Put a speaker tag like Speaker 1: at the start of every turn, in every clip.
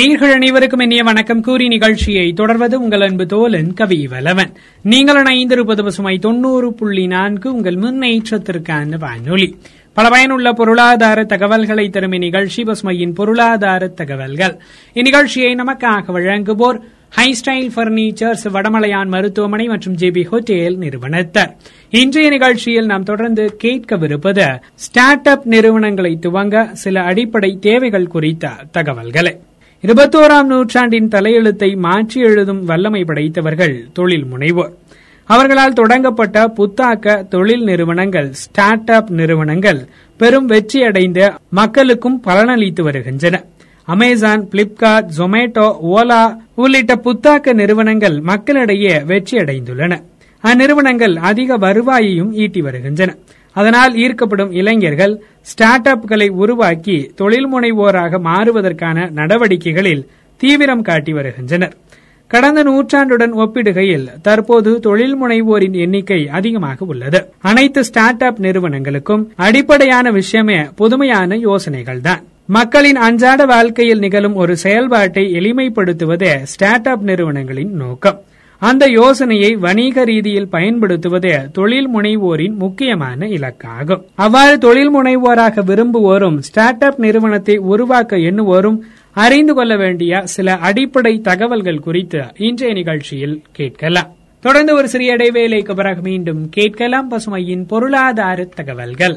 Speaker 1: நேர்கள் அனைவருக்கும் இனிய வணக்கம். கூறி நிகழ்ச்சியை தொடர்வது உங்கள் அன்பு தோலன் கவி வலவன் நீங்கள் இணைந்திருப்பது பசுமை தொண்ணூறு புள்ளி நான்கு உங்கள் முன்னேற்றத்திற்கான வானொலி. பல பயனுள்ள பொருளாதார தகவல்களை தரும் இந்நிகழ்ச்சி பசுமையின் பொருளாதார தகவல்கள். இந்நிகழ்ச்சியை நமக்காக வழங்குவோர் ஹை ஸ்டைல் பர்னிச்சர்ஸ் வடமலையான் மருத்துவமனை மற்றும் ஜேபி ஹோட்டேல் நிறுவனத்தர். இன்றைய நிகழ்ச்சியில் நாம் தொடர்ந்து கேட்கவிருப்பது ஸ்டார்ட் அப் நிறுவனங்களை துவங்க சில அடிப்படை தேவைகள் குறித்த தகவல்களை. இருபத்தோராம் நூற்றாண்டின் தலையெழுத்தை மாற்றி எழுதும் வல்லமை படைத்தவர்கள் தொழில் முனைவோர். அவர்களால் தொடங்கப்பட்ட புத்தாக்க தொழில் நிறுவனங்கள் ஸ்டார்ட் அப் நிறுவனங்கள் பெரும் வெற்றியடைந்த மக்களுக்கும் பலனளித்து வருகின்றன. அமேசான் பிளிப்கார்ட் ஜொமேட்டோ ஓலா உள்ளிட்ட புத்தாக்க நிறுவனங்கள் மக்களிடையே வெற்றியடைந்துள்ளன அந்நிறுவனங்கள் அதிக வருவாயையும் ஈட்டி வருகின்றன. அதனால் ஈர்க்கப்படும் இளைஞர்கள் ஸ்டார்ட் அப்களை உருவாக்கி தொழில் முனைவோராக மாறுவதற்கான நடவடிக்கைகளில் தீவிரம் காட்டி வருகின்றனர். கடந்த நூற்றாண்டுடன் ஒப்பிடுகையில் தற்போது தொழில் முனைவோரின் எண்ணிக்கை அதிகமாக உள்ளது. அனைத்து ஸ்டார்ட் அப் நிறுவனங்களுக்கும் அடிப்படையான விஷயமே புதுமையான யோசனைகள்தான். மக்களின் அன்றாட வாழ்க்கையில் நிகழும் ஒரு செயல்பாட்டை எளிமைப்படுத்துவதே ஸ்டார்ட் அப் நிறுவனங்களின் நோக்கம். அந்த யோசனையை வணிக ரீதியில் பயன்படுத்துவதே தொழில் முனைவோரின் முக்கியமான இலக்காகும். அவ்வாறு தொழில் முனைவோராக விரும்புவோரும் ஸ்டார்ட் அப் நிறுவனத்தை உருவாக்க எண்ணுவோரும் அறிந்து கொள்ள வேண்டிய சில அடிப்படை தகவல்கள் குறித்து இன்றைய நிகழ்ச்சியில் கேட்கலாம். தொடர்ந்து ஒரு சிறிய இடைவேளைக்கு பிறகு மீண்டும் கேட்கலாம் பசுமையின் பொருளாதார தகவல்கள்.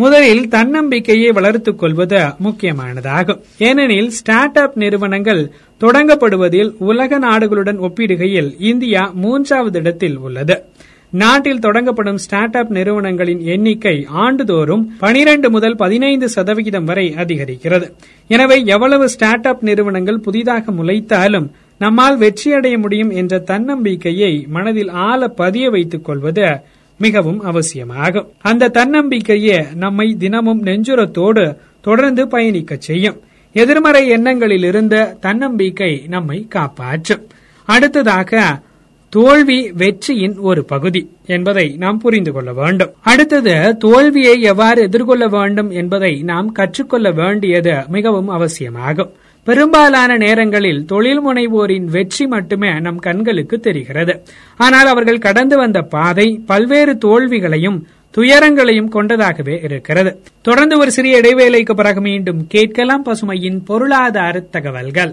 Speaker 1: முதலில் தன்னம்பிக்கையை வளர்த்துக் கொள்வது முக்கியமானதாகும். ஏனெனில் ஸ்டார்ட் அப் நிறுவனங்கள் தொடங்கப்படுவதில் உலக நாடுகளுடன் ஒப்பிடுகையில் இந்தியா மூன்றாவது இடத்தில் உள்ளது. நாட்டில் தொடங்கப்படும் ஸ்டார்ட் அப் நிறுவனங்களின் எண்ணிக்கை ஆண்டுதோறும் பனிரண்டு முதல் பதினைந்து சதவிகிதம் வரை அதிகரிக்கிறது. எனவே எவ்வளவு ஸ்டார்ட் அப் நிறுவனங்கள் புதிதாக முளைத்தாலும் நம்மால் வெற்றியடைய முடியும் என்ற தன்னம்பிக்கையை மனதில் ஆழ பதிய வைத்துக் கொள்வது மிகவும் அவசியமாகும். அந்த தன்னம்பிக்கையே நம்மை தினமும் நெஞ்சுரத்தோடு தொடர்ந்து பயணிக்க செய்யும். எதிர்மறை எண்ணங்களில் இருந்த தன்னம்பிக்கை நம்மை காப்பாற்றும். அடுத்ததாக தோல்வி வெற்றியின் ஒரு பகுதி என்பதை நாம் புரிந்து கொள்ள வேண்டும். அடுத்தது தோல்வியை எவ்வாறு எதிர்கொள்ள வேண்டும் என்பதை நாம் கற்றுக்கொள்ள வேண்டியது மிகவும் அவசியமாகும். பெரும்பாலான நேரங்களில் தொழில் முனைவோரின் வெற்றி மட்டுமே நம் கண்களுக்கு தெரிகிறது. ஆனால் அவர்கள் கடந்து வந்த பாதை பல்வேறு தோல்விகளையும் துயரங்களையும் கொண்டதாகவே இருக்கிறது. தொடர்ந்து ஒரு சிறிய இடைவேளைக்கு பிறகு மீண்டும் கேட்கலாம் பசுமையின் பொருளாதார தகவல்கள்.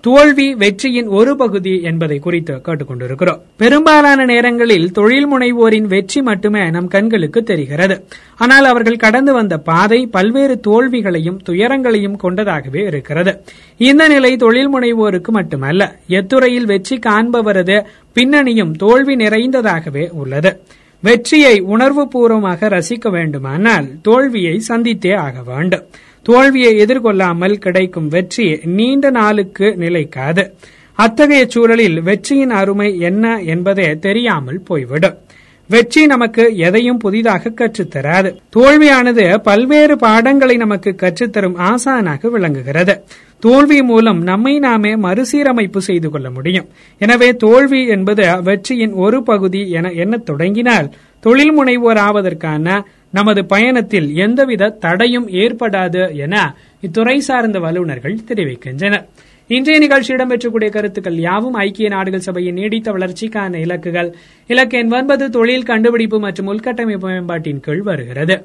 Speaker 1: தோல்வி வெற்றியின் ஒரு பகுதி என்பதை குறித்து கேட்டுக்கொண்டிருக்கிறோம். பெரும்பாலான நேரங்களில் தொழில் முனைவோரின் வெற்றி மட்டுமே நம் கண்களுக்கு தெரிகிறது. ஆனால் அவர்கள் கடந்து வந்த பாதை பல்வேறு தோல்விகளையும் துயரங்களையும் கொண்டதாகவே இருக்கிறது. இந்த நிலை தொழில் முனைவோருக்கு மட்டுமல்ல எத்துறையில் வெற்றி காண்பவரது பின்னணியும் தோல்வி நிறைந்ததாகவே உள்ளது. வெற்றியை உணர்வு பூர்வமாக ரசிக்க வேண்டுமானால் தோல்வியை சந்தித்தே ஆக வேண்டும். தோல்வியை எதிர்கொள்ளாமல் கிடைக்கும் வெற்றி நீண்ட நாளுக்கு நிலைக்காது. அத்தகைய சூழலில் வெற்றியின் அருமை என்ன என்பதே தெரியாமல் போய்விடும். வெற்றி நமக்கு எதையும் புதிதாக கற்றுத்தராது. தோல்வியானது பல்வேறு பாடங்களை நமக்கு கற்றுத்தரும் ஆசானாக விளங்குகிறது. தோல்வி மூலம் நம்மை நாமே மறுசீரமைப்பு செய்து கொள்ள முடியும். எனவே தோல்வி என்பது வெற்றியின் ஒரு பகுதி என எண்ணத் தொடங்கினால் தொழில் முனைவோர் ஆவதற்கான நமது பயணத்தில் எந்தவித தடையும் ஏற்படாது என இத்துறை சார்ந்த வல்லுநர்கள் தெரிவிக்கின்றனர். இன்றைய நிகழ்ச்சி இடம்பெற்றக்கூடிய கருத்துக்கள் யாவும் ஐக்கிய நாடுகள் சபையின் நீடித்த வளர்ச்சிக்கான இலக்குகள். இலக்கு எண் ஒன்பது தொழில் கண்டுபிடிப்பு மற்றும் உள்கட்டமைப்பு மேம்பாட்டின் கீழ் வருகிறது.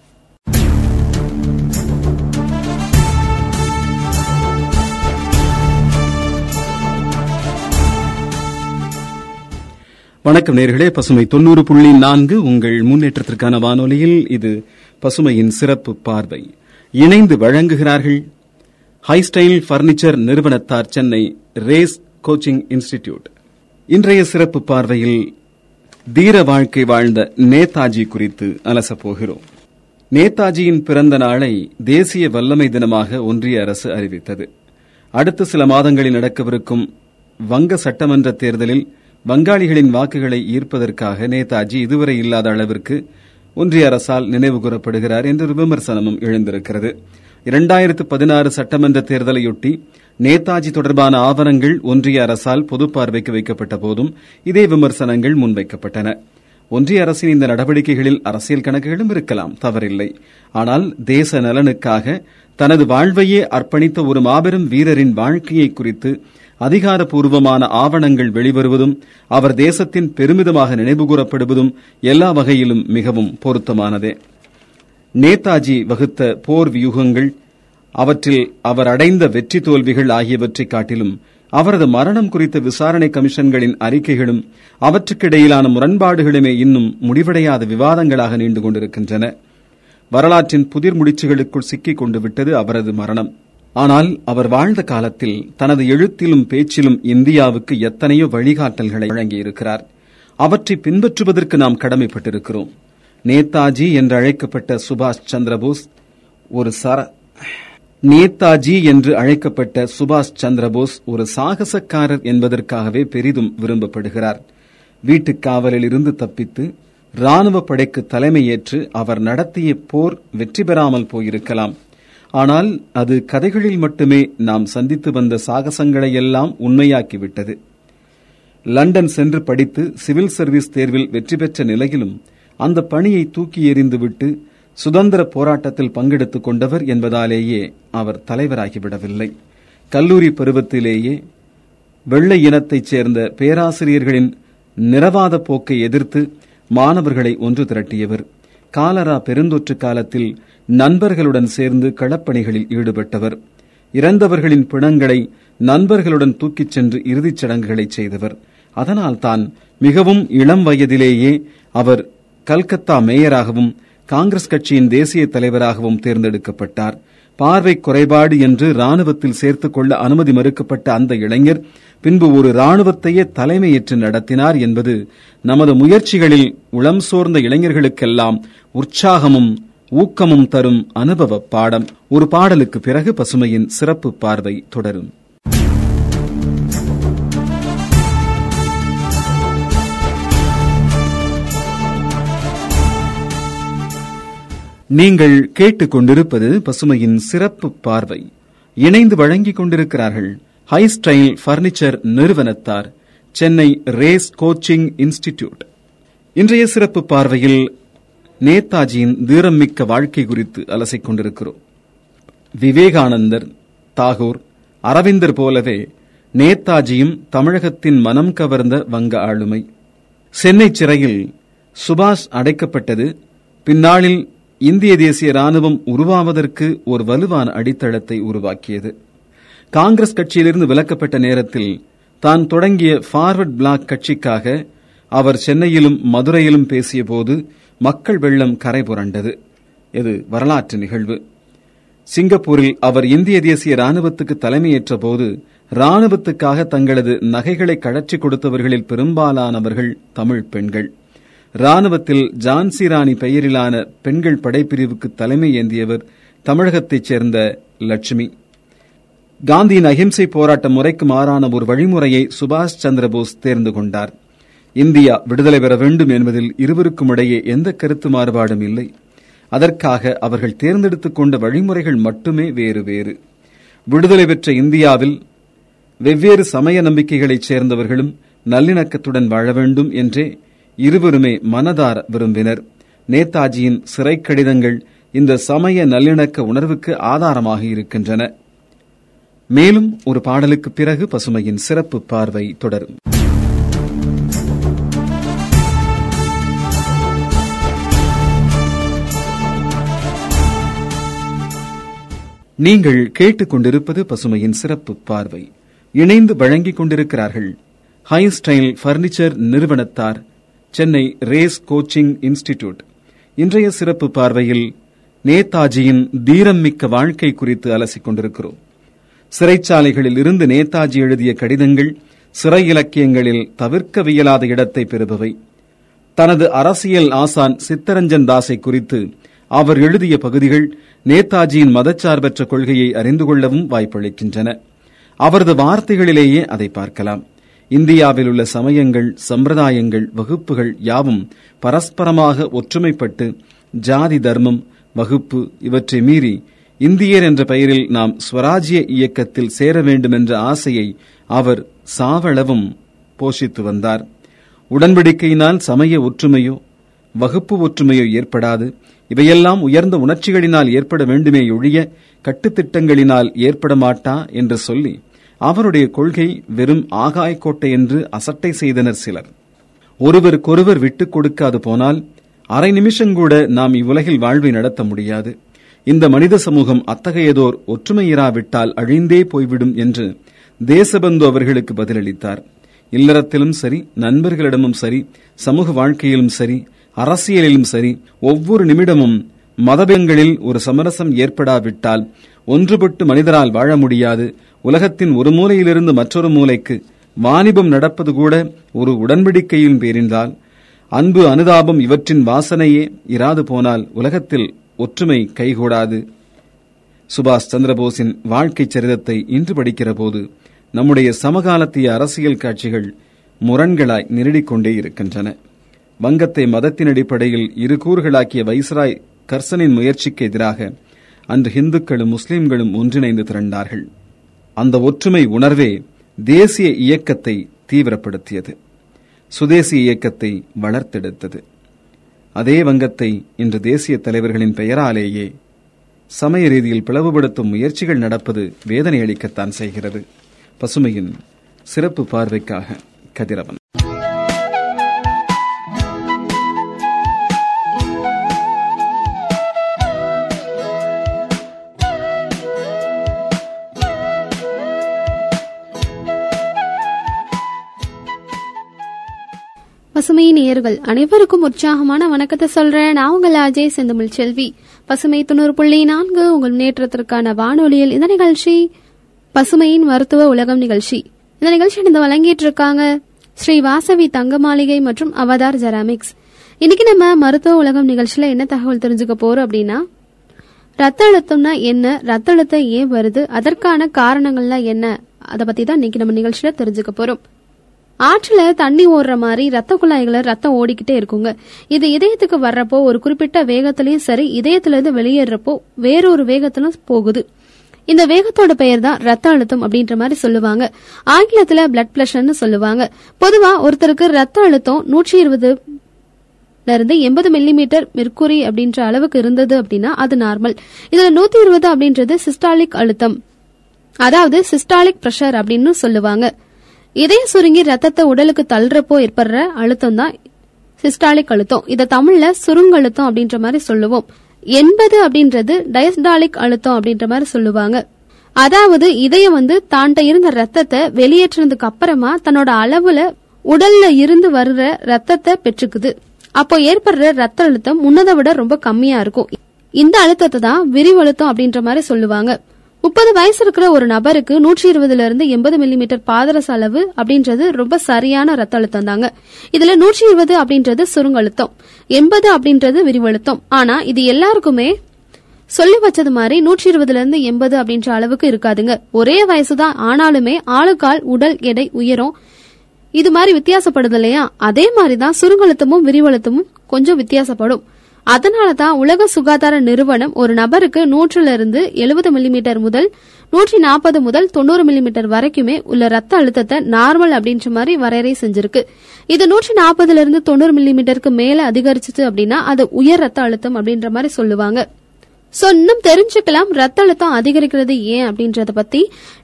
Speaker 2: வணக்கம் நேர்களே பசுமை தொண்ணூறு புள்ளி நான்கு உங்கள் முன்னேற்றத்திற்கான வானொலியில் இது பசுமையின் சிறப்பு பார்வை. இணைந்து வழங்குகிறார்கள் ஹைஸ்டைல் பர்னிச்சர் நிறுவனத்தார் சென்னை ரேஸ் கோச்சிங் இன்ஸ்டிடியூட் இன்றைய சிறப்பு பார்வையில் தீர வாழ்க்கை வாழ்ந்த நேதாஜி குறித்து அலசப்போகிறோம். நேதாஜியின் பிறந்த நாளை தேசிய வல்லமை தினமாக ஒன்றிய அரசு அறிவித்தது. அடுத்த சில மாதங்களில் நடக்கவிருக்கும் வங்க சட்டமன்ற தேர்தலில் வங்காளிகளின் வாக்குகளை ஈர்ப்பதற்காக நேதாஜி இதுவரை இல்லாத அளவிற்கு ஒன்றிய அரசால் நினைவு கூறப்படுகிறார் என்ற விமர்சனமும் எழுந்திருக்கிறது. இரண்டாயிரத்து பதினாறு சட்டமன்ற தேர்தலையொட்டி நேதாஜி தொடர்பான ஆவணங்கள் ஒன்றிய அரசால் பொது பார்வைக்கு வைக்கப்பட்ட போதும் இதே விமர்சனங்கள் முன்வைக்கப்பட்டன. ஒன்றிய அரசின் இந்த நடவடிக்கைகளில் அரசியல் கணக்குகளும் இருக்கலாம் தவறில்லை. ஆனால் தேச நலனுக்காக தனது வாழ்வையே அர்ப்பணித்த ஒரு மாபெரும் வீரரின் வாழ்க்கையை குறித்து அதிகாரப்பூர்வமான ஆவணங்கள் வெளிவருவதும் அவர் தேசத்தின் பெருமிதமாக நினைவுகூரப்படுவதும் எல்லா வகையிலும் மிகவும் பொருத்தமானதே. நேதாஜி வகுத்த போர் வியூகங்கள் அவற்றில் அவர் அடைந்த வெற்றி தோல்விகள் ஆகியவற்றை காட்டிலும் அவரது மரணம் குறித்த விசாரணை கமிஷன்களின் அறிக்கைகளும் அவற்றுக்கிடையிலான முரண்பாடுகளுமே இன்னும் முடிவடையாத விவாதங்களாக நீண்டு கொண்டிருக்கின்றன. வரலாற்றின் புதிர் முடிச்சுகளுக்குள் சிக்கிக் கொண்டு விட்டது அவரது மரணம். ஆனால் அவர் வாழ்ந்த காலத்தில் தனது எழுத்திலும் பேச்சிலும் இந்தியாவுக்கு எத்தனையோ வழிகாட்டல்களை வழங்கியிருக்கிறார். அவற்றை பின்பற்றுவதற்கு நாம் கடமைப்பட்டிருக்கிறோம். நேதாஜி என்று அழைக்கப்பட்ட சுபாஷ் சந்திரபோஸ் ஒரு சர நேதாஜி என்று அழைக்கப்பட்ட சுபாஷ் சந்திரபோஸ் ஒரு சாகசக்காரர் என்பதற்காகவே பெரிதும் விரும்பப்படுகிறார். வீட்டுக் காவலில் இருந்து தப்பித்து ராணுவ படைக்கு தலைமையேற்று அவர் நடத்திய போர் வெற்றி பெறாமல் போயிருக்கலாம். ஆனால் அது கதைகளில் மட்டுமே நாம் சந்தித்து வந்த சாகசங்களையெல்லாம் உண்மையாக்கிவிட்டது. லண்டன் சென்று படித்து சிவில் சர்வீஸ் தேர்வில் வெற்றி பெற்ற நிலையிலும் அந்த பணியை தூக்கி எறிந்துவிட்டு சுதந்திர போராட்டத்தில் பங்கெடுத்துக் கொண்டவர் என்பதாலேயே அவர் தலைவராகிவிடவில்லை. கல்லூரி பருவத்திலேயே வெள்ளை இனத்தைச் சேர்ந்த பேராசிரியர்களின் நிறவாத போக்கை எதிர்த்து மாணவர்களை ஒன்று திரட்டியவர். காலரா பெருந்தொற்று காலத்தில் நண்பர்களுடன் சேர்ந்து களப்பணிகளில் ஈடுபட்டவர். இறந்தவர்களின் பிணங்களை நண்பர்களுடன் தூக்கிச் சென்று இறுதிச் சடங்குகளை செய்தவர். அதனால் தான் மிகவும் இளம் வயதிலேயே அவர் கல்கத்தா மேயராகவும் காங்கிரஸ் கட்சியின் தேசிய தலைவராகவும் தேர்ந்தெடுக்கப்பட்டார். பார்வை குறைபாடு என்று ராணுவத்தில் சேர்த்துக் கொள்ள அனுமதி மறுக்கப்பட்ட அந்த இளைஞர் பின்பு ஒரு ராணுவத்தையே தலைமையேற்று நடத்தினார் என்பது நமது முயற்சிகளில் உளம் சோர்ந்த இளைஞர்களுக்கெல்லாம் உற்சாகமும் ஊக்கமும் தரும் அனுபவ பாடம். ஒரு பாடலுக்கு பிறகு பசுமையின் சிறப்பு பார்வை தொடரும். நீங்கள் கேட்டுக்கொண்டிருப்பது பசுமையின் சிறப்பு பார்வை. இணைந்து வழங்கிக் கொண்டிருக்கிறார்கள் ஹை ஸ்டைல் பர்னிச்சர் நிறுவனத்தார் சென்னை ரேஸ் கோச்சிங் இன்ஸ்டிடியூட் இன்றைய சிறப்பு பார்வையில் நேதாஜியின் தீரம்மிக்க வாழ்க்கை குறித்து அலசிக் கொண்டிருக்கிறோம். விவேகானந்தர் தாகூர் அரவிந்தர் போலவே நேதாஜியும் தமிழகத்தின் மனம் கவர்ந்த வங்க ஆளுமை. சென்னை சிறையில் சுபாஷ் அடைக்கப்பட்டது பின்னாளில் இந்திய தேசிய ராணுவம் உருவாவதற்கு ஒரு வலுவான அடித்தளத்தை உருவாக்கியது. காங்கிரஸ் கட்சியிலிருந்து விலக்கப்பட்ட நேரத்தில் தான் தொடங்கிய ஃபார்வர்ட் பிளாக் கட்சிக்காக அவர் சென்னையிலும் மதுரையிலும் பேசியபோது மக்கள் வெள்ளம் கரை புரண்டது. இது வரலாற்று நிகழ்வு. சிங்கப்பூரில் அவர் இந்திய தேசிய ராணுவத்துக்கு தலைமையேற்ற போது ராணுவத்துக்காக தங்களது நகைகளை கழற்றி கொடுத்தவர்களில் பெரும்பாலானவர்கள் தமிழ் பெண்கள். ராணுவத்தில் ஜான்சி ராணி பெயரிலான பெண்கள் படைப்பிரிவுக்கு தலைமை ஏந்தியவர் தமிழகத்தைச் சேர்ந்த லட்சுமி. காந்தியின் அகிம்சை போராட்ட முறைக்கு மாறான ஒரு வழிமுறையை சுபாஷ் சந்திரபோஸ் தேர்ந்து கொண்டார். இந்தியா விடுதலை பெற வேண்டும் என்பதில் இருவருக்கும் இடையே எந்த கருத்து மாறுபாடும் இல்லை. அதற்காக அவர்கள் தேர்ந்தெடுத்துக் கொண்ட வழிமுறைகள் மட்டுமே வேறு வேறு. விடுதலை பெற்ற இந்தியாவில் வெவ்வேறு சமய நம்பிக்கைகளைச் சேர்ந்தவர்களும் நல்லிணக்கத்துடன் வாழ வேண்டும் என்றே இருவருமே மனதார விரும்பினர். நேதாஜியின் சிறை கடிதங்கள் இந்த சமய நல்லிணக்க உணர்வுக்கு ஆதாரமாக இருக்கின்றன. மேலும் ஒரு பாடலுக்கு பிறகு பசுமையின் சிறப்பு பார்வை தொடரும். நீங்கள் கேட்டுக்கொண்டிருப்பது பசுமையின் சிறப்பு பார்வை. இணைந்து வழங்கிக் கொண்டிருக்கிறார்கள் ஹைஸ்டைல் பர்னிச்சர் நிறுவனத்தார் சென்னை ரேஸ் கோச்சிங் இன்ஸ்டிடியூட் இன்றைய சிறப்பு பார்வையில் நேதாஜியின் தீரம் மிக்க வாழ்க்கை குறித்து அலசிக் கொண்டிருக்கிறோம். சிறைச்சாலைகளில் இருந்து நேதாஜி எழுதிய கடிதங்கள் சிறை இலக்கியங்களில் தவிர்க்கவியலாத இடத்தை பெறுபவை. தனது அரசியல் ஆசான் சித்தரஞ்சன் தாஸை குறித்து அவர் எழுதிய பகுதிகள் நேதாஜியின் மதச்சார்பற்ற கொள்கையை அறிந்து கொள்ளவும் வாய்ப்பளிக்கின்றன. அவரது வார்த்தைகளிலேயே அதை பார்க்கலாம். இந்தியாவில் உள்ள சமயங்கள் சம்பிரதாயங்கள் வகுப்புகள் யாவும் பரஸ்பரமாக ஒற்றுமைப்பட்டு ஜாதி தர்மம் வகுப்பு இவற்றை மீறி இந்தியர் என்ற பெயரில் நாம் ஸ்வராஜ்ய இயக்கத்தில் சேர வேண்டும் என்ற ஆசையை அவர் சாவளவும் போஷித்து வந்தார். உடன்படிக்கையினால் சமய ஒற்றுமையோ வகுப்பு ஒற்றுமையோ ஏற்படாது. இவையெல்லாம் உயர்ந்த உணர்ச்சிகளினால் ஏற்பட வேண்டுமே ஒழிய கட்டுத்திட்டங்களினால் ஏற்பட மாட்டா என்று சொல்லி அவருடைய கொள்கை வெறும் ஆகாய்கோட்டை என்று அசட்டை செய்தனர் சிலர். ஒருவருக்கொருவர் விட்டுக் கொடுக்காது போனால் அரை நிமிஷங்கூட நாம் இவ்வுலகில் வாழ்வை நடத்த முடியாது. இந்த மனித சமூகம் அத்தகையதோர் ஒற்றுமையிராவிட்டால் அழிந்தே போய்விடும் என்று தேசபந்து அவர்களுக்கு பதிலளித்தார். இல்லறத்திலும் சரி நண்பர்களிடமும் சரி சமூக வாழ்க்கையிலும் சரி அரசியலிலும் சரி ஒவ்வொரு நிமிடமும் மதபெங்களில் ஒரு சமரசம் ஏற்படாவிட்டால் ஒன்றுபட்டு மனிதரால் வாழ முடியாது. உலகத்தின் ஒரு மூலையிலிருந்து மற்றொரு மூலைக்கு வாணிபம் நடப்பது கூட ஒரு உடன்படிக்கையின் பேரின்றால் அன்பு அனுதாபம் இவற்றின் வாசனையே இராது போனால் உலகத்தில் ஒற்றுமை கைகூடாது. சுபாஷ் சந்திரபோஸின் வாழ்க்கை சரிதத்தை இன்று படிக்கிற போது நம்முடைய சமகாலத்திய அரசியல் காட்சிகள் முரண்களாய் நெருடிக்கொண்டே இருக்கின்றன. வங்கத்தை மதத்தின் அடிப்படையில் இரு கூறுகளாக்கிய வைஸ்ராய் கர்சனின் முயற்சிக்கு எதிராக அன்று இந்துக்களும் முஸ்லிம்களும் ஒன்றிணைந்து திரண்டார்கள். அந்த ஒற்றுமை உணர்வே தேசிய இயக்கத்தை தீவிரப்படுத்தியது. சுதேசி இயக்கத்தை வளர்த்தெடுத்தது. அதே வங்கத்தை இன்று தேசிய தலைவர்களின் பெயராலேயே சமய ரீதியில் பிளவுபடுத்தும் முயற்சிகள் நடப்பது வேதனை அளிக்கத்தான் செய்கிறது. பசுமையின் சிறப்பு பார்வைக்காக கதிரவன்.
Speaker 3: பசுமை நேயர்கள் அனைவருக்கும் உற்சாகமான வணக்கத்தை சொல்றேன். நான் உங்கள் அஜய் செந்தமிழ் செல்வி. பசுமை தொண்ணூறு புள்ளி நான்கு உங்கள் முன்னேற்றத்திற்கான வானொலியில் இந்த நிகழ்ச்சி பசுமையின் மருத்துவ உலகம் நிகழ்ச்சி. இந்த நிகழ்ச்சி இந்த வழங்கிட்டு இருக்காங்க ஸ்ரீ வாசவி தங்க மாளிகை மற்றும் அவதார் ஜெராமிக்ஸ். இன்னைக்கு நம்ம மருத்துவ உலகம் நிகழ்ச்சியில என்ன தகவல் தெரிஞ்சுக்க போறோம் அப்படின்னா ரத்த அழுத்தம்னா என்ன ரத்த அழுத்தம் ஏன் வருது அதற்கான காரணங்கள்லாம் என்ன அதை பத்தி தான் இன்னைக்கு நம்ம நிகழ்ச்சியில தெரிஞ்சுக்க போறோம். ஆற்றுல தண்ணி ஓடுற மாதிரி ரத்த குழாய்களை ரத்தம் ஓடிக்கிட்டே இருக்குங்க. இது இதயத்துக்கு வர்றப்போ ஒரு குறிப்பிட்ட வேகத்திலையும் சரி இதயத்துல இருந்து வெளியேறப்போ வேறொரு வேகத்திலும் போகுது. இந்த வேகத்தோட பெயர் தான் ரத்த அழுத்தம் அப்படின்ற மாதிரி சொல்லுவாங்க. ஆங்கிலத்துல பிளட் பிரஷர்னு சொல்லுவாங்க. பொதுவா ஒருத்தருக்கு ரத்த அழுத்தம் நூற்றி இருபது இருந்து எண்பது மில்லிமீட்டர் மெர்க்குரி அப்படின்ற அளவுக்கு இருந்தது அப்படின்னா அது நார்மல் இதுல நூத்தி இருபது அப்படின்றது சிஸ்டாலிக் அழுத்தம். அதாவது சிஸ்டாலிக் பிரஷர் அப்படின்னு சொல்லுவாங்க. இதய சுருங்கி ரத்தத்தை உடலுக்கு தள்ளுறப்போ ஏற்படுற அழுத்தம் தான் சிஸ்டாலிக் அழுத்தம். இத தமிழ்ல சுருங்கழுத்தம் அப்படின்ற மாதிரி சொல்லுவோம். எண்பது அப்படின்றது டயஸ்டாலிக் அழுத்தம் அப்படின்ற மாதிரி சொல்லுவாங்க. அதாவது இதயம் வந்து தாண்ட இருந்த ரத்தத்தை வெளியேற்றினதுக்கு அப்புறமா தன்னோட அளவுல உடல்ல இருந்து வர்ற ரத்தத்தை பெற்றுக்குது. அப்போ ஏற்படுற ரத்த அழுத்தம் முன்னதை விட ரொம்ப கம்மியா இருக்கும். இந்த அழுத்தத்தை தான் விரிவழுத்தம் அப்படின்ற மாதிரி சொல்லுவாங்க. முப்பது வயசு இருக்கிற ஒரு நபருக்கு நூற்றி இருபதுல இருந்து எண்பது மில்லிமீட்டர் பாதரச அளவு அப்படின்றது ரொம்ப சரியான ரத்த அழுத்தம் தாங்க. இதுல நூற்றி இருபது அப்படின்றது சுருங்கழுத்தம் எண்பது அப்படின்றது விரிவழுத்தம் ஆனா இது எல்லாருக்குமே சொல்லி வச்சது மாதிரி நூற்றி இருபதுல இருந்து எண்பது அப்படின்ற அளவுக்கு இருக்காதுங்க. ஒரே வயசுதான் ஆனாலுமே ஆளுக்கால் உடல் எடை உயரும் இது மாதிரி வித்தியாசப்படுது இல்லையா? அதே மாதிரிதான் சுருங்கழுத்தமும் விரிவழுத்தமும் கொஞ்சம் வித்தியாசப்படும். அதனால தான் உலக சுகாதார நிறுவனம் ஒரு நபருக்கு நூற்றுல இருந்து எழுபது மில்லிமீட்டர் முதல் நூற்றி நாற்பது முதல் தொண்ணூறு மில்லிமீட்டர் வரைக்குமே உள்ள ரத்த அழுத்தத்தை நார்மல் அப்படின்ற மாதிரி வரையறை செஞ்சிருக்கு. இது நூற்றி நாற்பதுல இருந்து தொண்ணூறு மில்லிமீட்டருக்கு மேல அதிகரிச்சிச்சு அப்படின்னா அது உயர் ரத்த அழுத்தம் அப்படின்ற மாதிரி சொல்லுவாங்க. சோ இன்னும் தெரிஞ்சுக்கலாம் ரத்த அழுத்தம் அதிகரிக்கிறது ஏன் அப்படின்றத பத்தி.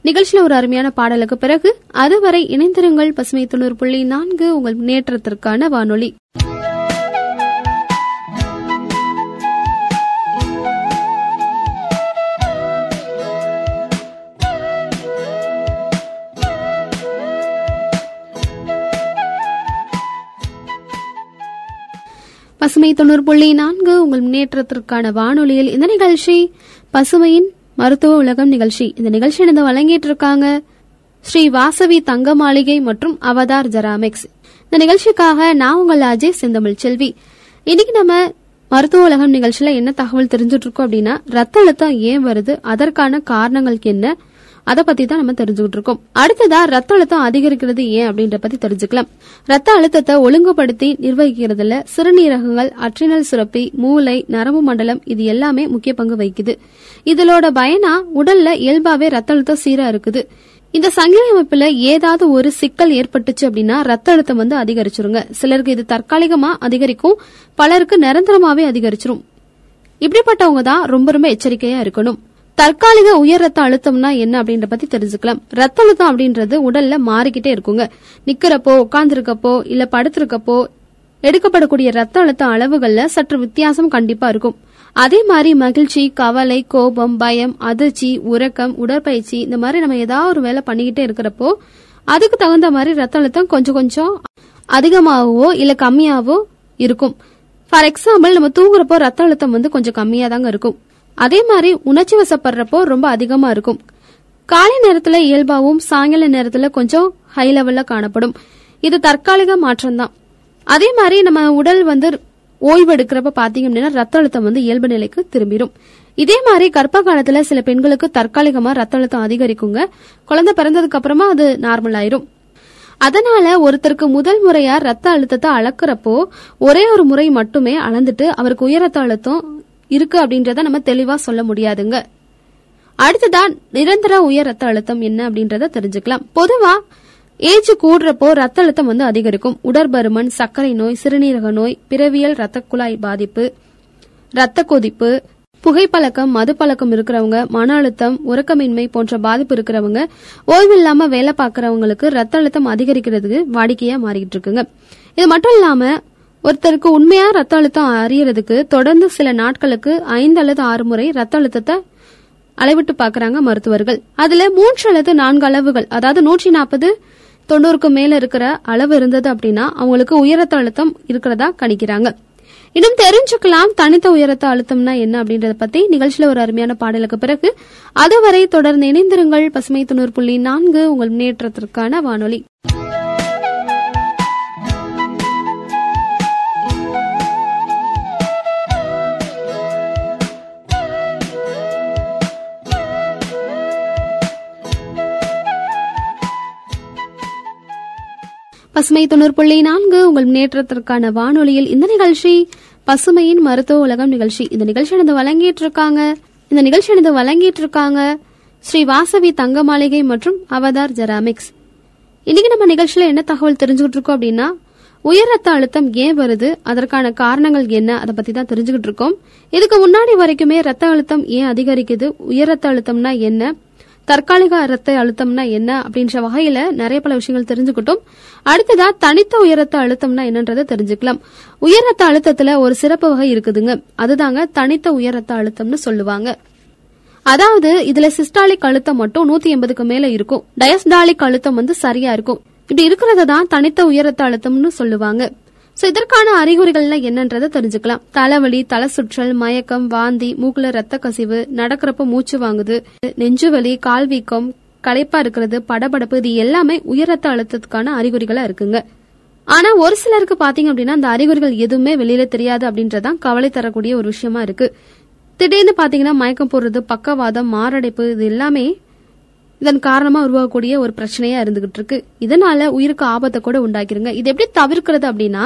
Speaker 3: நிகழ்ச்சியில ஒரு அருமையான பாடலுக்கு பிறகு அதுவரை இணைந்திருங்கள் பசுமை தொண்ணூறு புள்ளி நான்கு உங்கள் முன்னேற்றத்திற்கான வானொலி. பசுமை தொண்ணூறு புள்ளி நான்கு உங்கள் முன்னேற்றத்திற்கான வானொலியில் இந்த நிகழ்ச்சி பசுமையின் மருத்துவ உலகம் நிகழ்ச்சி. இந்த நிகழ்ச்சி இணைந்து வழங்கிட்டு இருக்காங்க ஸ்ரீ வாசவி தங்க மாளிகை மற்றும் அவதார் ஜெராமிக்ஸ். இந்த நிகழ்ச்சிக்காக நான் உங்கள் அஜய் செந்தமிழ் செல்வி. இன்னைக்கு நம்ம மருத்துவ உலகம் நிகழ்ச்சியில என்ன தகவல் தெரிஞ்சுட்டு இருக்கோம் அப்படின்னா ரத்த அழுத்தம் ஏன் வருது? அதற்கான காரணங்களுக்கு என்ன? அதை பத்தி தான் நம்ம தெரிஞ்சுக்கிட்டு இருக்கோம் அடுத்ததா ரத்த அழுத்தம் அதிகரிக்கிறது ஏன் அப்படின்ற பத்தி தெரிஞ்சுக்கலாம். ரத்த அழுத்தத்தை ஒழுங்குபடுத்தி நிர்வகிக்கிறதுல சிறுநீரகங்கள் அற்றினல் சுரப்பி மூளை நரம்பு மண்டலம் இது எல்லாமே முக்கிய பங்கு வகிக்குது. இதனோட பயனா உடல்ல இயல்பாவே ரத்த அழுத்தம் சீரா இருக்குது. இந்த சங்கிலி அமைப்புல ஏதாவது ஒரு சிக்கல் ஏற்பட்டுச்சு அப்படின்னா ரத்த அழுத்தம் வந்து அதிகரிச்சிருங்க. சிலருக்கு இது தற்காலிகமா அதிகரிக்கும் பலருக்கு நிரந்தரமாவே அதிகரிச்சிரும். இப்படிப்பட்டவங்க தான் ரொம்ப ரொம்ப எச்சரிக்கையா இருக்கணும். தற்காலிக உயர் ரத்த அழுத்தம்னா என்ன அப்படின்ற பத்தி தெரிஞ்சுக்கலாம். ரத்த அழுத்தம் அப்படின்றது உடல்ல மாறிக்கிட்டே இருக்குங்க. நிக்கிறப்போ உட்கார்ந்துருக்கப்போ இல்ல படுத்திருக்கப்போ எடுக்கப்படக்கூடிய ரத்த அழுத்த அளவுகள்ல சற்று வித்தியாசம் கண்டிப்பா இருக்கும். அதே மாதிரி மகிழ்ச்சி கவலை கோபம் பயம் அதிர்ச்சி உறக்கம் உடற்பயிற்சி இந்த மாதிரி நம்ம ஏதாவது ஒரு வேலை பண்ணிக்கிட்டே இருக்கிறப்போ அதுக்கு தகுந்த மாதிரி ரத்த அழுத்தம் கொஞ்சம் கொஞ்சம் அதிகமாகவோ இல்ல கம்மியாவோ இருக்கும். ஃபார் எக்ஸாம்பிள் நம்ம தூங்குறப்போ ரத்த அழுத்தம் வந்து கொஞ்சம் கம்மியா தாங்க இருக்கும். அதே மாதிரி உணர்ச்சி வசப்படுறப்போ ரொம்ப அதிகமா இருக்கும். காலை நேரத்துல இயல்பாவும் சாயங்கால நேரத்துல கொஞ்சம் ஹை லெவல்ல காணப்படும். இது தற்காலிக மாற்றம் தான் அதே மாதிரி நம்ம உடல் வந்து ஓய்வு எடுக்கிறப்ப பாத்தீங்க அப்படின்னா ரத்த அழுத்தம் வந்து இயல்பு நிலைக்கு திரும்பிடும் இதே மாதிரி கர்ப்ப காலத்துல சில பெண்களுக்கு தற்காலிகமா ரத்த அழுத்தம் அதிகரிக்குங்க. குழந்தை பிறந்ததுக்கு அப்புறமா அது நார்மல் ஆயிரும். அதனால ஒருத்தருக்கு முதல் முறையா ரத்த அழுத்தத்தை அளக்குறப்போ ஒரே ஒரு முறை மட்டுமே அளந்துட்டு அவருக்கு உயர் ரத்த அழுத்தம் இருக்கு அப்படின்றத நம்ம தெளிவா சொல்ல முடியாதுங்க. அடுத்ததா நிரந்தர உயர் ரத்த அழுத்தம் என்ன அப்படின்றத தெரிஞ்சுக்கலாம். பொதுவா ஏஜ் கூடுறப்போ ரத்த அழுத்தம் வந்து அதிகரிக்கும். உடற்பருமன் சர்க்கரை நோய் சிறுநீரக நோய் பிறவியல் ரத்த குழாய் பாதிப்பு ரத்த கொதிப்பு புகைப்பழக்கம் மது பழக்கம் இருக்கிறவங்க மன அழுத்தம் உறக்கமின்மை போன்ற பாதிப்பு இருக்கிறவங்க ஓய்வில்லாம வேலை பார்க்கறவங்களுக்கு ரத்த அழுத்தம் அதிகரிக்கிறதுக்கு வாடிக்கையா மாறிக்கிட்டு இருக்குங்க. இது மட்டும் இல்லாம ஒருத்தருக்கு உண்மையா ரத்த அழுத்தம் அறியறதுக்கு தொடர்ந்து சில நாட்களுக்கு ஐந்து அல்லது ஆறு முறை ரத்த அழுத்தத்தை அளவிட்டு பாக்குறாங்க மருத்துவர்கள். அதுல மூன்று அல்லது நான்கு அளவுகள் அதாவது நூற்றி நாற்பது தொண்ணூறுக்கு மேல இருக்கிற அளவு இருந்தது அப்படின்னா அவங்களுக்கு உயரத்த அழுத்தம் இருக்கிறதா கணிக்கிறாங்க. இன்னும் தெரிஞ்சுக்கலாம் தனித்த உயரத்த அழுத்தம்னா என்ன அப்படின்றத பத்தி நிகழ்ச்சியில ஒரு அருமையான பாடலுக்கு பிறகு அதுவரை தொடர்ந்து இணைந்திருங்கள் பசுமை தொண்ணூறு புள்ளி நான்கு உங்கள் முன்னேற்றத்திற்கான வானொலி. பசுமை தொண்ணூறு புள்ளி நான்கு உங்கள் முன்னேற்றத்திற்கான வானொலியில் இந்த நிகழ்ச்சி பசுமையின் மருத்துவ உலகம் நிகழ்ச்சி. இந்த நிகழ்ச்சி அணிந்து வழங்கிட்டு இருக்காங்க இந்த நிகழ்ச்சி நடந்து வழங்கிட்டு இருக்காங்க ஸ்ரீ வாசவி தங்க மாளிகை மற்றும் அவதார் ஜெராமிக்ஸ். இன்னைக்கு நம்ம நிகழ்ச்சியில என்ன தகவல் தெரிஞ்சுக்கிட்டு இருக்கோம் அப்படின்னா உயர் ரத்த அழுத்தம் ஏன் வருது அதற்கான காரணங்கள் என்ன அதை பத்தி தான் தெரிஞ்சுக்கிட்டு இருக்கோம் இதுக்கு முன்னாடி வரைக்குமே ரத்த அழுத்தம் ஏன் அதிகரிக்குது உயர் ரத்த அழுத்தம்னா என்ன தற்காலிக ரத்த அழுத்தம்னா என்ன அப்படின்ற வகையில நிறைய பல விஷயங்கள் தெரிஞ்சுக்கிட்டோம். அடுத்ததா தனித்த உயரத்த அழுத்தம்னா என்னன்றதை தெரிஞ்சுக்கலாம். உயரத்த அழுத்தத்துல ஒரு சிறப்பு வகை இருக்குதுங்க. அதுதாங்க தனித்த உயரத்த அழுத்தம்னு சொல்லுவாங்க. அதாவது இதுல சிஸ்டாலிக் அழுத்தம் மட்டும் நூத்தி எண்பதுக்கு மேல இருக்கும். டயஸ்டாலிக் அழுத்தம் வந்து சரியா இருக்கும். இப்படி இருக்கிறத தான் தனித்த உயரத்த அழுத்தம்னு சொல்லுவாங்க. சோ இதற்கான அறிகுறிகள்லாம் என்னன்றதை தெரிஞ்சுக்கலாம். தலைவலி தலை சுற்றல் மயக்கம் வாந்தி மூக்குல ரத்த கசிவு நடக்கிறப்ப மூச்சு வாங்குது நெஞ்சுவலி கால் வீக்கம் களைப்பா இருக்கிறது படபடப்பு இது எல்லாமே உயர் ரத்த அழுத்தத்துக்கான அறிகுறிகளா இருக்குங்க. ஆனா ஒரு சிலருக்கு பாத்தீங்க அப்படின்னா அந்த அறிகுறிகள் எதுவுமே வெளியில தெரியாது அப்படின்றதான் கவலை தரக்கூடிய ஒரு விஷயமா இருக்கு. திடீர்னு பாத்தீங்கன்னா மயக்கம் போடுறது பக்கவாதம் மாரடைப்பு இது எல்லாமே இதன் காரணமா உருவாகக்கூடிய ஒரு பிரச்சனையா இருந்துகிட்டு இருக்கு. இதனால உயிருக்கு ஆபத்தை கூட உண்டாக்கிருங்க. இது எப்படி தவிர்க்கிறது அப்படின்னா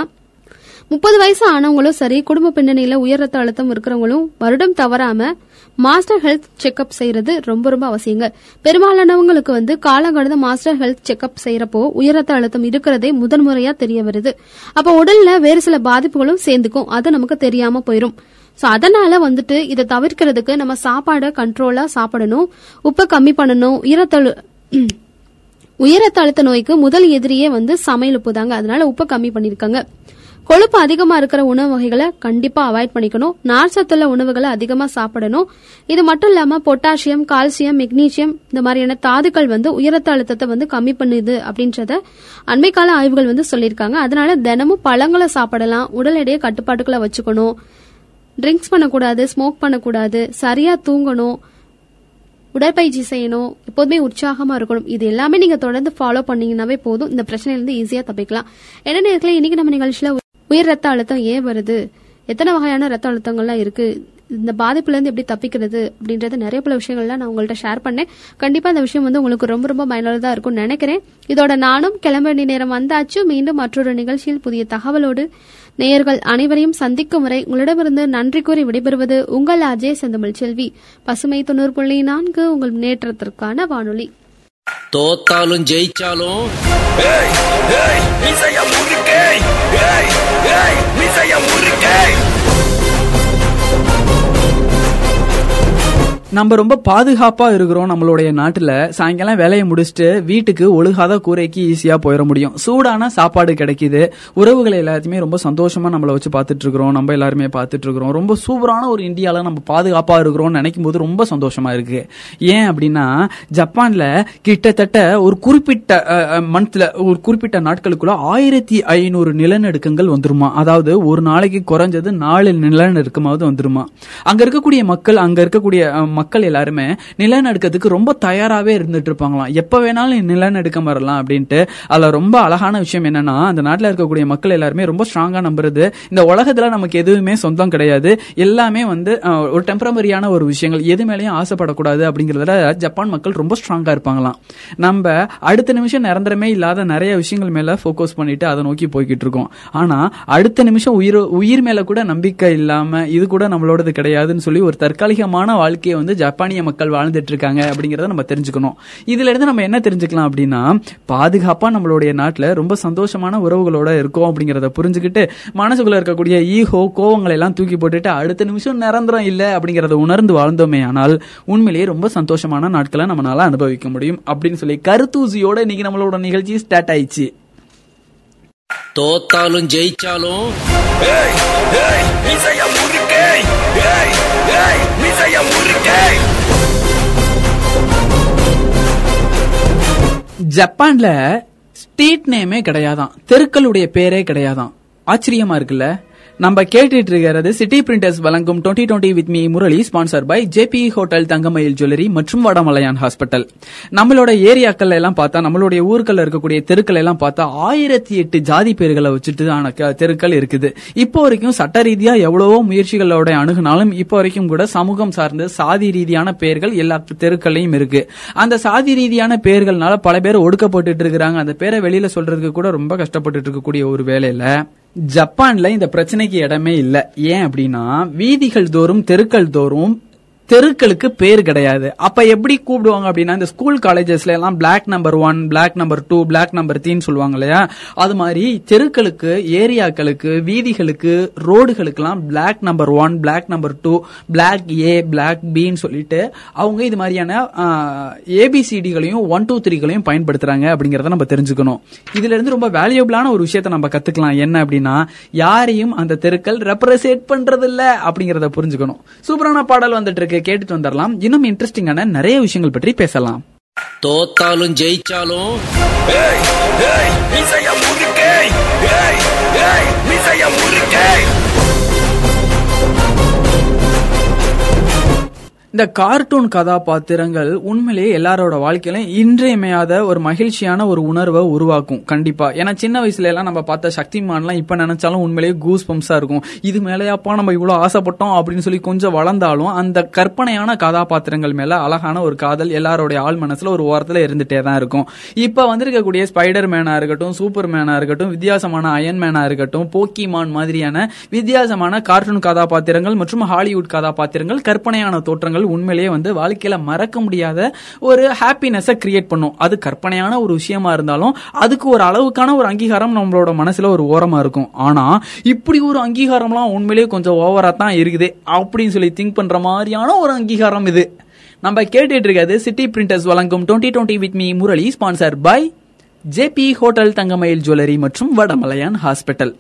Speaker 3: முப்பது வயசு ஆனவங்களும் சரி குடும்ப பின்னணியில உயர் ரத்த அழுத்தம் இருக்கிறவங்களும் வருடம் தவறாம மாஸ்டர் ஹெல்த் செக்அப் செய்யறது ரொம்ப ரொம்ப அவசியங்க. பெரும்பாலானவங்களுக்கு வந்து காலங்கடந்த மாஸ்டர் ஹெல்த் செக்அப் செய்யறப்போ உயர் ரத்த அழுத்தம் இருக்கிறதே முதன்முறையா தெரிய வருது. அப்ப உடல்ல வேறு சில பாதிப்புகளும் சேர்ந்துக்கும். அது நமக்கு தெரியாம போயிரும். சோ அதனால வந்துட்டு இதை தவிர்க்கிறதுக்கு நம்ம சாப்பாடை கண்ட்ரோலா சாப்பிடணும். உப்பை கம்மி பண்ணணும். உயரத்தழு உயரத்த அழுத்த நோய்க்கு முதல் எதிரியே வந்து சமையல் உப்பு தாங்க. அதனால உப்பை கம்மி பண்ணிருக்காங்க. கொழுப்பு அதிகமா இருக்கிற உணவு வகைகளை கண்டிப்பா அவாய்ட் பண்ணிக்கணும். நார் சத்துள்ள உணவுகளை அதிகமா சாப்பிடணும். இது மட்டும் இல்லாம பொட்டாசியம் கால்சியம் மெக்னீசியம் இந்த மாதிரியான தாதுக்கள் வந்து உயரத்த அழுத்தத்தை வந்து கம்மி பண்ணுது அப்படின்றத அண்மை கால ஆய்வுகள் வந்து சொல்லியிருக்காங்க. அதனால தினமும் பழங்களை சாப்பிடலாம். உடல் எடையை கட்டுப்பாட்டுக்குள்ள வச்சுக்கணும். ட்ரிங்க்ஸ் பண்ணக்கூடாது ஸ்மோக் பண்ணக்கூடாது சரியா தூங்கணும் உடற்பயிற்சி செய்யணும் எப்போதுமே உற்சாகமா இருக்கணும். இது எல்லாமே நீங்க தொடர்ந்து ஃபாலோ பண்ணீங்கன்னாவே போதும். இந்த பிரச்சனையிலிருந்து ஈஸியா தப்பிக்கலாம். என்ன நேரத்தில் இன்னைக்கு நம்ம நிகழ்ச்சியில உயர் ரத்த அழுத்தம் ஏன் வருது? எத்தனை வகையான ரத்த அழுத்தங்கள்லாம் இருக்கு? இந்த பாதிப்புல இருந்து எப்படி தப்பிக்கிறது? அப்படின்றது நிறைய பல விஷயங்கள்லாம் நான் உங்கள்ட்ட ஷேர் பண்ணேன். கண்டிப்பா இந்த விஷயம் வந்து உங்களுக்கு ரொம்ப ரொம்ப பயனுள்ளதா இருக்கும்னு நினைக்கிறேன். இதோட நானும் கிளம்ப வேண்டிய நேரம் வந்தாச்சு. மீண்டும் மற்றொரு நிகழ்ச்சியில் புதிய தகவலோடு நேயர்கள் அனைவரையும் சந்திக்கும் வரை உங்களிடமிருந்து நன்றி கூறி விடைபெறுவது உங்கள் அஜய் செந்தமிழ் செல்வி. பசுமை தொண்ணூறு புள்ளி நான்கு உங்கள் முன்னேற்றத்திற்கான வானொலி.
Speaker 4: தோத்தாலும் ஜெயிச்சாலும்
Speaker 5: ஏய் ஏய் மிசைய முறுக்கே! ஏய் ஏய்
Speaker 6: நம்ம ரொம்ப பாதுகாப்பா இருக்கிறோம் நம்மளுடைய நாட்டுல. சாயங்காலம் வேலையை முடிச்சுட்டு வீட்டுக்கு ஒழுகாத கூரைக்கு ஈஸியா போயிட முடியும். சூடான சாப்பாடு கிடைக்குது. உறவுகளை எல்லாத்தையுமே ரொம்ப சந்தோஷமா நம்மள வச்சு பார்த்துட்டு இருக்கிறோம் நம்ம எல்லாருமே பார்த்துட்டு இருக்கிறோம் ரொம்ப சூப்பரான ஒரு இந்தியால நம்ம பாதுகாப்பா இருக்கிறோம் நினைக்கும் போது ரொம்ப சந்தோஷமா இருக்கு. ஏன் அப்படின்னா ஜப்பான்ல கிட்டத்தட்ட ஒரு குறிப்பிட்ட மந்த்ல ஒரு குறிப்பிட்ட நாட்களுக்குள்ள ஆயிரத்தி ஐநூறு நிலநடுக்கங்கள் வந்துருமா? அதாவது ஒரு நாளைக்கு குறைஞ்சது நாலு நிலநடுக்கமாவது வந்துருமா? அங்க இருக்கக்கூடிய மக்கள் அங்க இருக்கக்கூடிய மக்கள் எல்லாருமே நிலநடுக்கத்துக்கு ரொம்ப தயாராகவே இருந்துட்டு இருப்பாங்களாம் எப்போ வேணாலும் நிலநடுக்கம் வரலாம் அப்படின்ட்டு. அதில் ரொம்ப அழகான விஷயம் என்னன்னா அந்த நாட்டில் இருக்கக்கூடிய மக்கள் எல்லாருமே ரொம்ப ஸ்ட்ராங்காக நம்புறது. இந்த உலகத்தில் நமக்கு எதுவுமே சொந்தம் கிடையாது. எல்லாமே வந்து ஒரு டெம்பரவரியான ஒரு விஷயங்கள். எது மேலேயும் ஆசைப்படக்கூடாது அப்படிங்கிறதுல ஜப்பான் மக்கள் ரொம்ப ஸ்ட்ராங்காக இருப்பாங்களாம். நம்ம அடுத்த நிமிஷம் நிரந்தரமே இல்லாத நிறைய விஷயங்கள் மேலே ஃபோக்கஸ் பண்ணிட்டு அதை நோக்கி போய்கிட்டு இருக்கோம் ஆனால் அடுத்த நிமிஷம் உயிர் உயிர் மேலே கூட நம்பிக்கை இல்லாமல் இது கூட நம்மளோடது கிடையாதுன்னு சொல்லி ஒரு தற்காலிகமான வாழ்க்கையை வந்து ஜப்பானிய மக்கள் வாழ்ந்துட்டு இருக்காங்க அப்படிங்கறத நம்ம தெரிஞ்சுக்கணும். இதுல இருந்து நம்ம என்ன தெரிஞ்சுக்கலாம் அப்படின்னா பாதுகாப்பா நம்மளுடைய நாட்டுல ரொம்ப சந்தோஷமான உறவுகளோட இருக்கோம் அப்படிங்கறத புரிஞ்சுக்கிட்டு மனசுக்குள்ள இருக்கக்கூடிய ஈகோ கோவங்களை எல்லாம் தூக்கி போட்டுட்டு அடுத்த நிமிஷம் நிரந்தரம் இல்ல அப்படிங்கறத உணர்ந்து வாழ்ந்தோமே ஆனால் உண்மையிலேயே ரொம்ப சந்தோஷமான நாட்களை நம்மளால அனுபவிக்க முடியும் அப்படின்னு சொல்லி கருத்தூசியோட இன்னைக்கு நம்மளோட நிகழ்ச்சி ஸ்டார்ட் ஆயிடுச்சு.
Speaker 4: தோத்தாலும் ஜெயிச்சாலும்
Speaker 5: ஏய் ஏய் மிசைய முறுக்கே மிசைய முறுக்கே.
Speaker 6: ஜப்பான்ல ஸ்ட்ரீட் நேமே கிடையாதான். தெருக்களுடைய பேரே கிடையாதான். ஆச்சரியமா இருக்குல்ல? நம்ம கேட்டுட்டு இருக்கிறது சிட்டி பிரிண்டர்ஸ் வழங்கும் twenty twenty with me Murali sponsor by JP hotel Thangamayil jewellery மற்றும் வடமலையான் ஹாஸ்பிட்டல் நம்மளோட ஏரியாக்கள் எல்லாம் பார்த்தா நம்மளுடைய ஊர்களில் இருக்கக்கூடிய தெருக்கள் எல்லாம் பார்த்தா ஆயிரத்தி எட்டு ஜாதி பேர்களை வச்சுட்டு ஆன க- தெருக்கள் இருக்குது. இப்போ வரைக்கும் சட்ட ரீதியா எவ்வளவோ முயற்சிகளோட அணுகுனாலும் இப்போ வரைக்கும் கூட சமூகம் சார்ந்த சாதி ரீதியான பெயர்கள் எல்லா தெருக்கள்லையும் இருக்கு. அந்த சாதி ரீதியான பெயர்கள்னால பல பேர் ஒடுக்கப்பட்டு இருக்கிறாங்க அந்த பேரை வெளியில சொல்றதுக்கு கூட ரொம்ப கஷ்டப்பட்டு இருக்கக்கூடிய ஒரு வேலையில. ஜப்பான்ல இந்த பிரச்சனைக்கு இடமே இல்லை. ஏன் அப்படின்னா வீதிகள் தோறும் தெருக்கள் தோறும் தெருக்களுக்கு பேர் கிடையாது. அப்ப எப்படி கூப்பிடுவாங்க அப்படின்னா இந்த ஸ்கூல் காலேஜஸ்ல எல்லாம் block number one block number two block number த்ரீன்னு சொல்லுவாங்க இல்லையா? அது மாதிரி தெருக்களுக்கு ஏரியாக்களுக்கு வீதிகளுக்கு ரோடுகளுக்கெல்லாம் block number one block number two block A block பின்னு சொல்லிட்டு அவங்க இது மாதிரியான ஏபிசிடிகளையும் ஒன் டூ த்ரீகளையும் பயன்படுத்துறாங்க அப்படிங்கறத நம்ம தெரிஞ்சுக்கணும். இதுல இருந்து ரொம்ப வேல்யூபிளான ஒரு விஷயத்த நம்ம கத்துக்கலாம். என்ன அப்படின்னா யாரையும் அந்த தெருக்கள் ரெப்ரசேட் பண்றது இல்ல அப்படிங்கறத புரிஞ்சுக்கணும். சூப்பரான பாடல் வந்துட்டு இருக்கு. கேட்டுட்டு வந்துடலாம் இன்னும் இன்ட்ரெஸ்டிங்கான நிறைய விஷயங்கள் பற்றி பேசலாம்.
Speaker 4: தோத்தாலும் ஜெயிச்சாலும்
Speaker 5: ஏய் ஏய்
Speaker 6: இந்த கார்ட்டூன் கதாபாத்திரங்கள் உண்மையிலேயே எல்லாரோட வாழ்க்கையிலும் இன்றியமையாத ஒரு மகிழ்ச்சியான ஒரு உணர்வை உருவாக்கும் கண்டிப்பா. ஏன்னா சின்ன வயசுல எல்லாம் நம்ம பார்த்த சக்திமான்லாம் இப்ப நினைச்சாலும் உண்மையிலேயே கூஸ் பம்ஸா இருக்கும். இது மேலேயாப்பா நம்ம இவ்வளவு ஆசைப்பட்டோம் அப்படின்னு சொல்லி கொஞ்சம் வளர்ந்தாலும் அந்த கற்பனையான கதாபாத்திரங்கள் மேல அழகான ஒரு காதல் எல்லாரோடைய ஆள் மனசுல ஒரு ஓரத்துல இருந்துட்டே தான் இருக்கும். இப்ப வந்திருக்கக்கூடிய ஸ்பைடர் மேனா இருக்கட்டும் சூப்பர் மேனா இருக்கட்டும் வித்தியாசமான அயன் மேனா இருக்கட்டும் போக்கிமான் மாதிரியான வித்தியாசமான கார்ட்டூன் கதாபாத்திரங்கள் மற்றும் ஹாலிவுட் கதாபாத்திரங்கள் கற்பனையான தோற்றங்கள் உண்மையிலேயே வந்து வாழ்க்கையில மறக்க முடியாத ஒரு ஹாப்பினஸை கிரியேட் பண்ணும். அது கற்பனையான ஒரு விஷயமா இருந்தாலும் அதுக்கு ஒரு அளவுக்கான ஒரு அங்கீகாரம் நம்மளோட மனசுல ஒரு ஓரமா இருக்கும். ஆனா இப்படி ஒரு அங்கீகாரம்லாம் உண்மையிலேயே கொஞ்சம் ஓவரா தான் இருக்குது. அப்படின்னு சொல்லி திங்க் பண்ற மாதிரியான ஒரு அங்கீகாரம் இது. நம்ம கேட்டுட்டு இருக்கிறது சிட்டி பிரிண்டர்ஸ் வழங்கும் twenty twenty with me Murali sponsor by JP hotel Thangamayil jewellery மற்றும் வடமலையான் ஹாஸ்பிட்டல்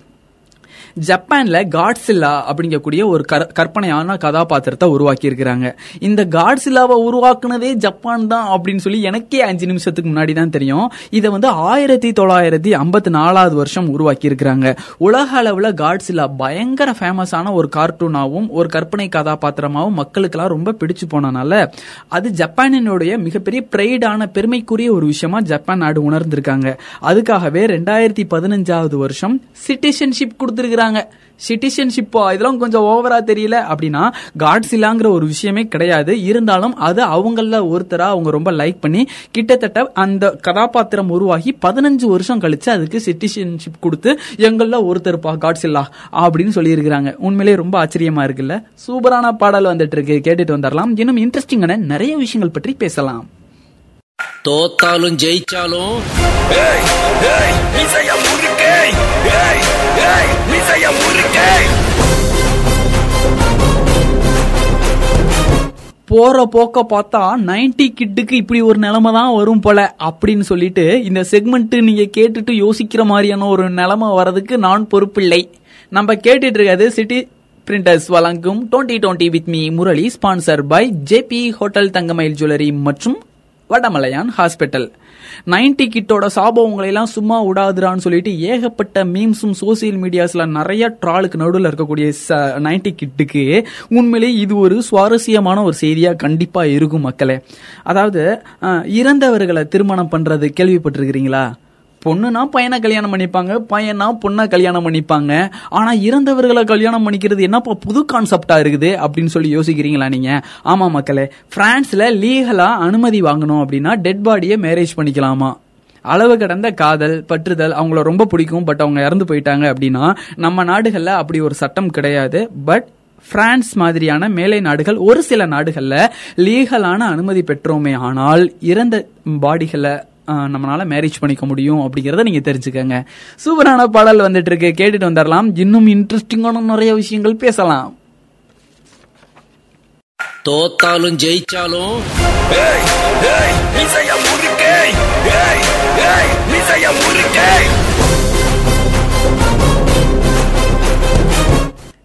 Speaker 6: ஜப்பான்ல காட்ஸில்லா அப்படிங்கக்கூடிய ஒரு கற்பனையான கதாபாத்திரத்தை உருவாக்கி இருக்கிறாங்க இந்த காட்ஸில்லாவை உருவாக்குனதே ஜப்பான் தான் அப்படின்னு சொல்லி எனக்கே அஞ்சு நிமிஷத்துக்கு முன்னாடி தான் தெரியும். இதை வந்து ஆயிரத்தி தொள்ளாயிரத்தி ஐம்பத்தி நாலாவது வருஷம் உருவாக்கி இருக்கிறாங்க உலக அளவுல காட்ஸில்லா பயங்கர ஃபேமஸான ஒரு கார்ட்டூனாவும் ஒரு கற்பனை கதாபாத்திரமாவும் மக்களுக்கெல்லாம் ரொம்ப பிடிச்சு போனனால அது ஜப்பானினுடைய மிகப்பெரிய பிரைடான பெருமைக்குரிய ஒரு விஷயமா ஜப்பான் நாடு உணர்ந்திருக்காங்க. அதுக்காகவே ரெண்டாயிரத்தி பதினஞ்சாவது வருஷம் சிட்டிசன்ஷிப் கொடுத்திருக்கிறாங்க. சிட்டிசன்ஷிப் இதெல்லாம் கொஞ்சம் ஓவரா தெரியல. அப்படின்னா காட்ஸில்லாங்கிற ஒரு விஷயமே கிடையாது. இருந்தாலும் அது அவங்கள ஒருத்தரா அவங்க ரொம்ப லைக் பண்ணி கிட்டத்தட்ட அந்த கதாபாத்திரம் உருவாகி பதினஞ்சு வருஷம் கழிச்சு அதுக்கு சிட்டிசன்ஷிப் கொடுத்து எங்கள ஒருத்தருப்பா காட்ஸில்லா அப்படின்னு சொல்லியிருக்கிறாங்க. உண்மையிலேயே ரொம்ப ஆச்சரியமா இருக்குல்ல? சூப்பரான பாடல் வந்துட்டு இருக்கு கேட்டுட்டு வந்துடலாம் இன்னும் இன்ட்ரெஸ்டிங்கான நிறைய விஷயங்கள் பற்றி பேசலாம்.
Speaker 4: தோத்தாலும் ஜெயிச்சாலும்
Speaker 5: ஏய் ஏய். முறுக்கே
Speaker 6: போற போக்க பார்த்தா 90 கிட்டுக்கு இப்படி ஒரு நிலைமை தான் வரும் போல அப்படின்னு சொல்லிட்டு இந்த செக்மெண்ட் நீங்க கேட்டுட்டு யோசிக்கிற மாதிரியான ஒரு நிலைமை வர்றதுக்கு நான் பொறுப்பில்லை. நம்ம கேட்டுட்டு இருக்கிறது சிட்டி பிரிண்டர்ஸ் வழங்கும் twenty twenty with me Murali sponsor by JP hotel Thangamayil jewellery மற்றும் வடமலையான் ஹாஸ்பிட்டல் 90 கிட்டோட சாபம் எல்லாம் சும்மா விடாதுடான்னு சொல்லிட்டு ஏகப்பட்ட மீம்ஸும் சோசியல் மீடியாஸ்ல நிறைய ட்ராலுக்கு நடுவில் இருக்கக்கூடிய 90 கிட்டுக்கு உண்மையிலேயே இது ஒரு சுவாரஸ்யமான ஒரு செய்தியா கண்டிப்பா இருக்கும் மக்களே. அதாவது இறந்தவர்களை திருமணம் பண்றது கேள்விப்பட்டிருக்கிறீங்களா? பொண்ணுனா பையனை கல்யாணம் பண்ணிப்பாங்க பையனா பொண்ணை கல்யாணம் பண்ணிப்பாங்க. ஆனால் இறந்தவர்களை கல்யாணம் பண்ணிக்கிறது என்னப்பா புது கான்செப்டாக இருக்குது அப்படின்னு சொல்லி யோசிக்கிறீங்களா நீங்கள் ஆமாம் மக்களே ஃப்ரான்ஸில் லீகலாக அனுமதி வாங்கணும் அப்படின்னா டெட் பாடியை மேரேஜ் பண்ணிக்கலாமா? அளவு கடந்த காதல் பற்றுதல் அவங்கள ரொம்ப பிடிக்கும் பட் அவங்க இறந்து போயிட்டாங்க அப்படின்னா நம்ம நாடுகளில் அப்படி ஒரு சட்டம் கிடையாது. பட் பிரான்ஸ் மாதிரியான மேலை நாடுகள் ஒரு சில நாடுகளில் லீகலான அனுமதி பெற்றோமே ஆனால் இறந்த பாடிகளை நம்மளால மேரேஜ் பண்ணிக்க முடியும் அப்படிங்கறத நீங்க தெரிஞ்சுக்கங்க. சூப்பரான பாடல் வந்துட்டு இருக்கு கேட்டுட்டு வந்துடலாம் இன்னும் இன்ட்ரெஸ்டிங்கான நிறைய விஷயங்கள் பேசலாம்.
Speaker 4: தோத்தாலும் ஜெயிச்சாலும்
Speaker 5: ஏய் ஏய்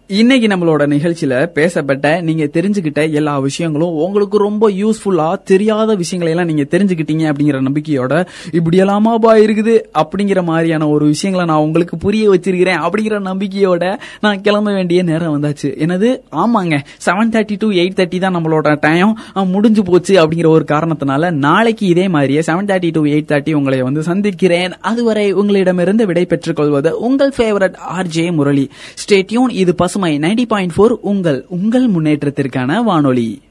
Speaker 6: இன்னைக்கு நம்மளோட நிகழ்ச்சியில பேசப்பட்ட நீங்க தெரிஞ்சுக்கிட்ட எல்லா விஷயங்களும் உங்களுக்கு ரொம்ப யூஸ்ஃபுல்லா தெரியாத விஷயங்களை எல்லாம் நீங்க தெரிஞ்சுக்கிட்டீங்க அப்படிங்கிற நம்பிக்கையோட இப்படி எல்லாமாபா இருக்குது அப்படிங்கிற மாதிரியான ஒரு விஷயங்களை நான் உங்களுக்கு புரிய வச்சிருக்கிறேன் அப்படிங்கிற நம்பிக்கையோட நான் கிளம்ப வேண்டிய நேரம் வந்தாச்சு. எனது ஆமாங்க. Seven thirty to eight thirty தான் நம்மளோட டைம் முடிஞ்சு போச்சு அப்படிங்கிற ஒரு காரணத்தினால நாளைக்கு இதே மாதிரியே seven thirty to eight thirty உங்களை வந்து சந்திக்கிறேன். அதுவரை உங்களிடமிருந்து விடை பெற்றுக் கொள்வது உங்கள் favourite RJ Murali. Stay tuned இது மை நைன்டி பாயிண்ட் ஃபோர் உங்கள் உங்கள் முன்னேற்றத்திற்கான வானொலி.